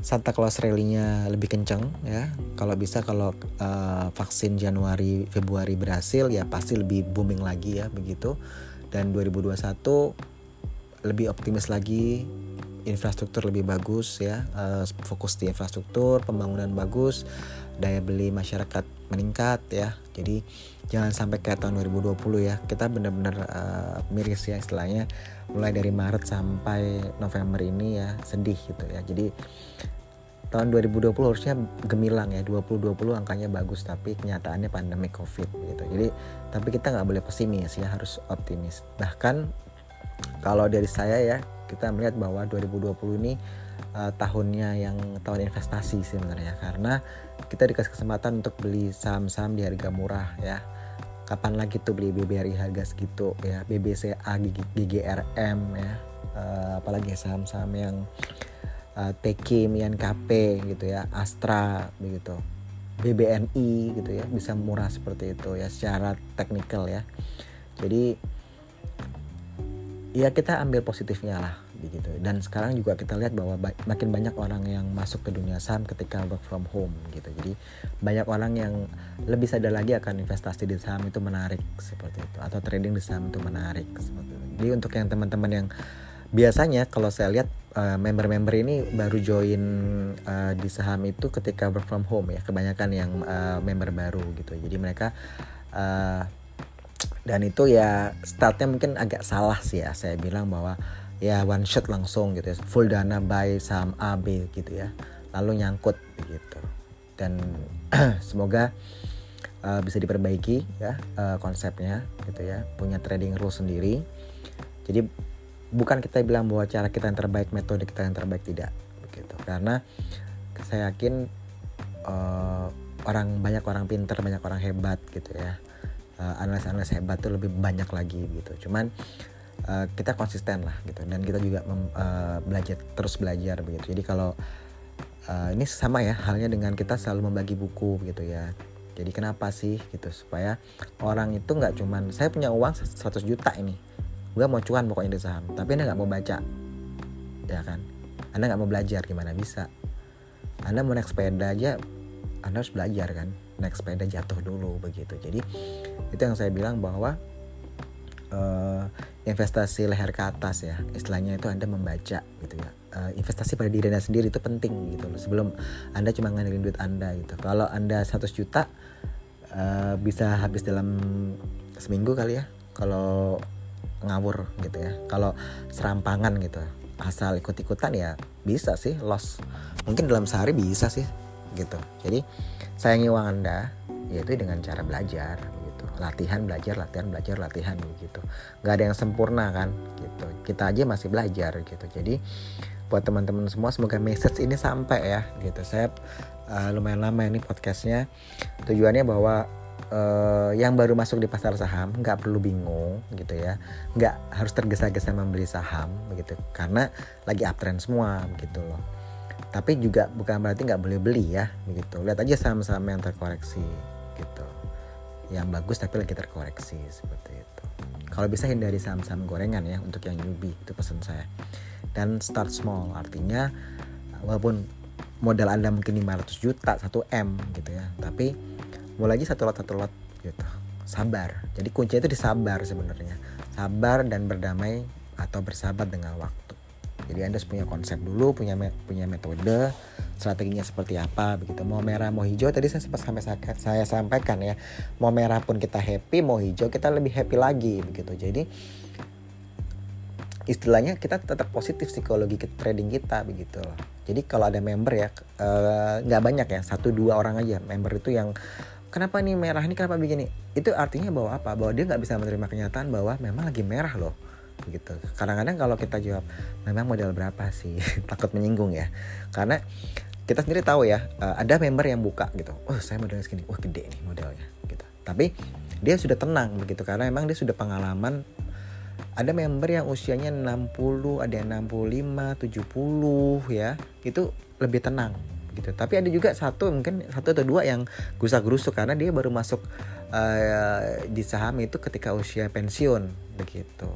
Santa Claus rally-nya lebih kencang ya. Kalau bisa kalau uh, vaksin Januari Februari berhasil ya pasti lebih booming lagi ya begitu. Dan 2021 lebih optimis lagi infrastruktur lebih bagus ya uh, fokus di infrastruktur pembangunan bagus daya beli masyarakat meningkat ya. Jadi jangan sampai kayak tahun 2020 ya kita benar-benar uh, miris ya istilahnya mulai dari Maret sampai November ini ya sedih gitu ya. Jadi tahun 2020 harusnya gemilang ya 2020 angkanya bagus tapi kenyataannya pandemi covid gitu. Jadi tapi kita nggak boleh pesimis ya harus optimis. Bahkan kalau dari saya ya kita melihat bahwa 2020 ini uh, tahunnya yang tahun investasi sebenarnya. Karena kita dikasih kesempatan untuk beli saham-saham di harga murah ya. Kapan lagi tuh beli BBRI harga segitu ya? BBCA GGRM ya. Uh, apalagi saham-saham yang uh, TK KP gitu ya. Astra begitu. BBNI gitu ya. Bisa murah seperti itu ya secara teknikal ya. Jadi ya kita ambil positifnya lah begitu. Dan sekarang juga kita lihat bahwa makin banyak orang yang masuk ke dunia saham ketika work from home gitu. Jadi banyak orang yang lebih sadar lagi akan investasi di saham itu menarik seperti itu. Atau trading di saham itu menarik seperti itu. Jadi untuk yang teman-teman yang biasanya kalau saya lihat uh, member-member ini baru join uh, di saham itu ketika work from home ya. Kebanyakan yang uh, member baru gitu. Jadi mereka uh, dan itu ya startnya mungkin agak salah sih ya. Saya bilang bahwa ya one shot langsung gitu ya. Full dana buy saham A B gitu ya. Lalu nyangkut begitu dan semoga uh, bisa diperbaiki ya uh, konsepnya gitu ya. Punya trading rule sendiri. Jadi bukan kita bilang bahwa cara kita yang terbaik metode kita yang terbaik tidak. Begitu. Karena saya yakin uh, orang banyak orang pinter banyak orang hebat gitu ya uh, analis-analis hebat tuh lebih banyak lagi gitu. Cuman uh, kita konsisten lah gitu. Dan kita juga mem, uh, belajar terus belajar begitu. Jadi kalau uh, ini sama ya halnya dengan kita selalu membagi buku gitu ya. Jadi kenapa sih gitu? Supaya orang itu nggak cuman saya punya uang 100 juta ini gue mau cuan pokoknya di saham tapi anda nggak mau baca. Ya kan? Anda nggak mau belajar gimana bisa? Anda mau naik sepeda aja anda harus belajar kan naik sepeda jatuh dulu begitu. Jadi itu yang saya bilang bahwa uh, investasi leher ke atas ya istilahnya itu anda membaca gitu ya. Uh, investasi pada diri anda sendiri itu penting gitu loh. Sebelum anda cuma ngandelin duit anda gitu. Kalau anda 100 juta uh, bisa habis dalam seminggu kali ya kalau ngawur gitu ya. Kalau serampangan gitu. Asal ikut-ikutan ya bisa sih loss. Mungkin dalam sehari bisa sih gitu. Jadi sayangi uang anda yaitu dengan cara belajar gitu. Latihan belajar latihan belajar latihan gitu. Nggak ada yang sempurna kan gitu. Kita aja masih belajar gitu. Jadi buat teman-teman semua semoga message ini sampai ya gitu. Saya uh, lumayan lama ini podcastnya. Tujuannya bahwa uh, yang baru masuk di pasar saham nggak perlu bingung gitu ya. Nggak harus tergesa-gesa membeli saham begitu. Karena lagi uptrend semua gitu loh tapi juga bukan berarti nggak boleh beli ya begitu. Lihat aja saham-saham yang terkoreksi gitu. Yang bagus tapi lagi terkoreksi seperti itu. Kalau bisa hindari saham-saham gorengan ya untuk yang newbie itu pesan saya. Dan start small artinya walaupun modal anda mungkin 500 juta 1 m gitu ya. Tapi mulai aja satu lot satu lot gitu. Sabar. Jadi kuncinya itu disabar sebenarnya. Sabar dan berdamai atau bersahabat dengan waktu jadi anda punya konsep dulu punya punya metode strateginya seperti apa begitu. Mau merah mau hijau tadi saya sempat sampai saya sampaikan ya. Mau merah pun kita happy mau hijau kita lebih happy lagi begitu. Jadi istilahnya kita tetap positif psikologi trading kita begitu. Jadi kalau ada member ya eh, nggak uh, banyak ya satu dua orang aja member itu yang kenapa nih merah ini kenapa begini? Itu artinya bahwa apa? Bahwa dia nggak bisa menerima kenyataan bahwa memang lagi merah loh gitu. Kadang-kadang kalau kita jawab memang modal berapa sih? Takut menyinggung ya. Karena kita sendiri tahu ya uh, ada member yang buka gitu. Oh saya modalnya segini. Wah gede nih modalnya gitu. Tapi dia sudah tenang begitu karena emang dia sudah pengalaman. Ada member yang usianya 60 ada yang 65 70 ya. Itu lebih tenang gitu. Tapi ada juga satu mungkin satu atau dua yang gusak gerusuk karena dia baru masuk uh, di saham itu ketika usia pensiun begitu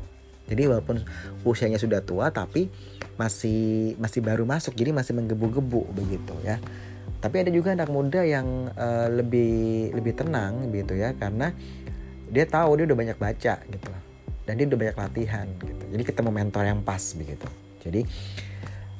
jadi walaupun usianya sudah tua tapi masih masih baru masuk. Jadi masih menggebu-gebu begitu ya. Tapi ada juga anak muda yang uh, lebih lebih tenang gitu ya. Karena dia tahu dia udah banyak baca gitu. Dan dia udah banyak latihan gitu. Jadi ketemu mentor yang pas begitu. Jadi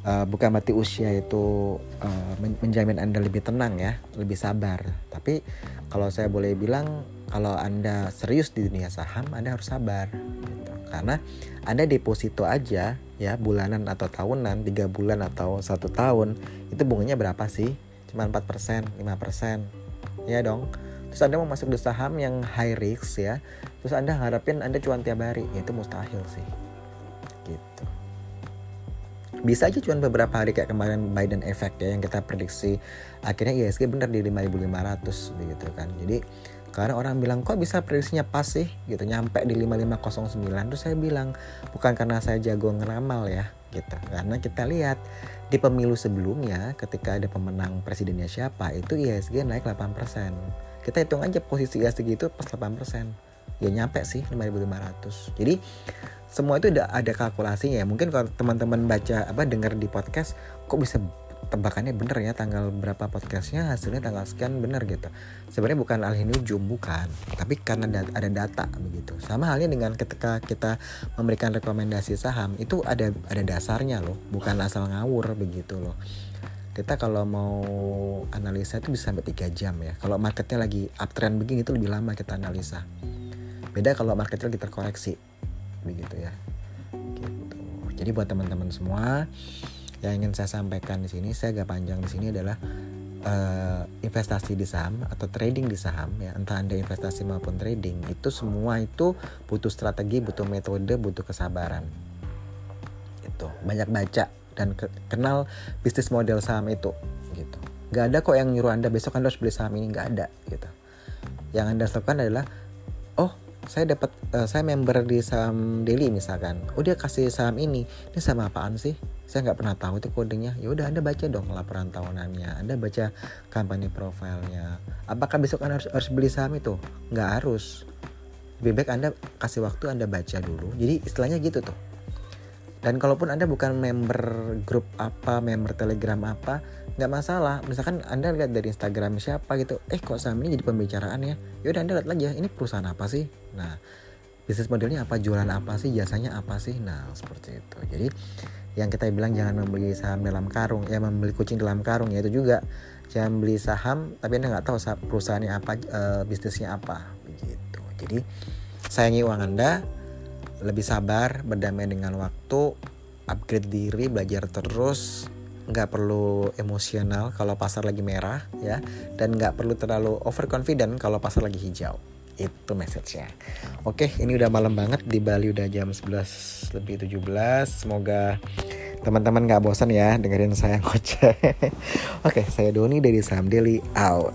uh, bukan mati usia itu uh, menjamin anda lebih tenang ya. Lebih sabar. Tapi kalau saya boleh bilang kalau anda serius di dunia saham anda harus sabar gitu. Karena anda deposito aja ya bulanan atau tahunan tiga bulan atau satu tahun itu bunganya berapa sih? Cuma 4% 5% ya dong. Terus anda mau masuk di saham yang high risk ya terus anda harapin anda cuan tiap hari ya itu mustahil sih. Gitu. Bisa aja cuan beberapa hari kayak kemarin Biden effect ya yang kita prediksi akhirnya ISG benar di 5500 begitu kan. Jadi karena orang bilang kok bisa prediksinya pas sih? Gitu nyampe di 5509 terus saya bilang bukan karena saya jago ngeramal ya gitu. Karena kita lihat di pemilu sebelumnya ketika ada pemenang presidennya siapa itu ISG naik 8% kita hitung aja posisi IHSG itu pas 8% ya nyampe sih 5500 jadi semua itu ada kalkulasinya ya. Mungkin kalau teman-teman baca apa dengar di podcast kok bisa tebakannya bener ya tanggal berapa podcastnya hasilnya tanggal sekian bener gitu. Sebenarnya bukan alih nujum bukan. Tapi karena ada data begitu. Sama halnya dengan ketika kita memberikan rekomendasi saham itu ada ada dasarnya loh. Bukan asal ngawur begitu loh. Kita kalau mau analisa itu bisa sampai 3 jam ya. Kalau marketnya lagi uptrend begini itu lebih lama kita analisa. Beda kalau marketnya lagi terkoreksi begitu ya. Gitu. Jadi buat teman-teman semua yang ingin saya sampaikan di sini saya agak panjang di sini adalah uh, investasi di saham atau trading di saham ya entah anda investasi maupun trading itu semua itu butuh strategi butuh metode butuh kesabaran. Itu banyak baca dan ke kenal bisnis model saham itu gitu. Nggak ada kok yang nyuruh anda besok anda harus beli saham ini. Nggak ada gitu. Yang anda lakukan adalah oh saya dapat uh, saya member di saham daily misalkan. Oh dia kasih saham ini. Ini saham apaan sih saya nggak pernah tahu itu kodenya ya udah anda baca dong laporan tahunannya. Anda baca company profilnya apakah besok anda harus, harus beli saham itu? Nggak harus. Baik anda kasih waktu anda baca dulu. Jadi istilahnya gitu tuh. Dan kalaupun anda bukan member grup apa member telegram apa nggak masalah. Misalkan anda lihat dari instagram siapa gitu eh kok saham ini jadi pembicaraan ya? Yaudah anda lihat aja ini perusahaan apa sih? Nah bisnis modelnya apa jualan apa sih jasanya apa sih? Nah seperti itu. Jadi yang kita bilang jangan membeli saham dalam karung ya membeli kucing dalam karung ya itu juga. Jangan beli saham tapi anda nggak tahu perusahaannya apa e, bisnisnya apa begitu. Jadi sayangi uang anda lebih sabar berdamai dengan waktu upgrade diri belajar terus. Nggak perlu emosional kalau pasar lagi merah ya. Dan nggak perlu terlalu overconfident kalau pasar lagi hijau itu message-nya. Oke ini udah malam banget di Bali udah jam 11 lebih 17 semoga teman-teman nggak bosan ya dengerin saya ngoceh. Oke saya Doni dari Saham Daily out